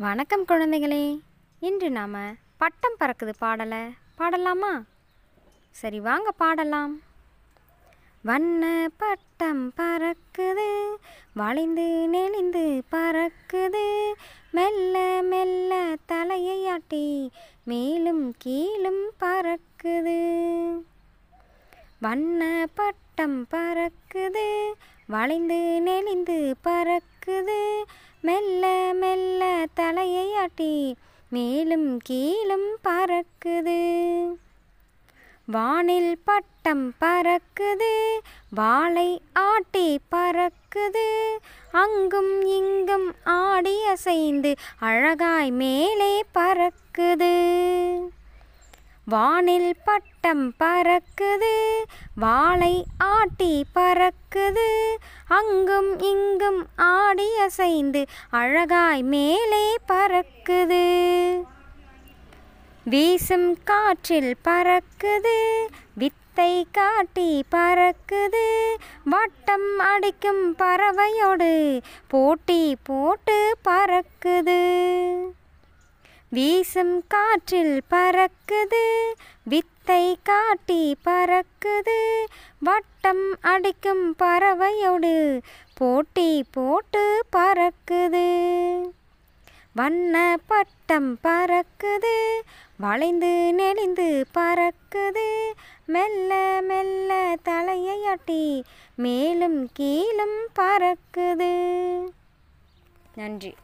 வணக்கம் குழந்தைகளே. இன்று நாம் பட்டம் பறக்குது பாடலை. பாடலாமா? சரி வாங்க பாடலாம். வண்ண பட்டம் பறக்குது வளைந்து நெளிந்து பறக்குது மெல்ல மெல்ல தலையை ஆட்டி மேலும் கீழும் பறக்குது. வண்ண பட்டம் பறக்குது வளைந்து நெளிந்து பறக்குது. மெல்ல மெல்ல தலையை ஆட்டி மேலும் கீழும் பறக்குது. வானில் பட்டம் பறக்குது. வாளை ஆட்டி பறக்குது. அங்கும் இங்கும் ஆடி அசைந்து அழகாய் மேலே பறக்குது. வானில் பட்டம் பறக்குது வாளை ஆட்டி பறக்குது. அங்கும் இங்கும் ஆடி அசைந்து அழகாய் மேலே பறக்குது. வீசும் காற்றில் பறக்குது வித்தை காட்டி பறக்குது. வட்டம் அடிக்கும் பறவையோடு போட்டி போட்டு பறக்குது. வீசும் காற்றில் பறக்குது வித்தை காட்டி பறக்குது. வட்டம் அடிக்கும் பறவையோடு போட்டி போட்டு பறக்குது. வண்ண பட்டம் பறக்குது வளைந்து நெளிந்து பறக்குது. மெல்ல மெல்ல தலையையாட்டி மேலும் கீழும் பறக்குது. நன்றி.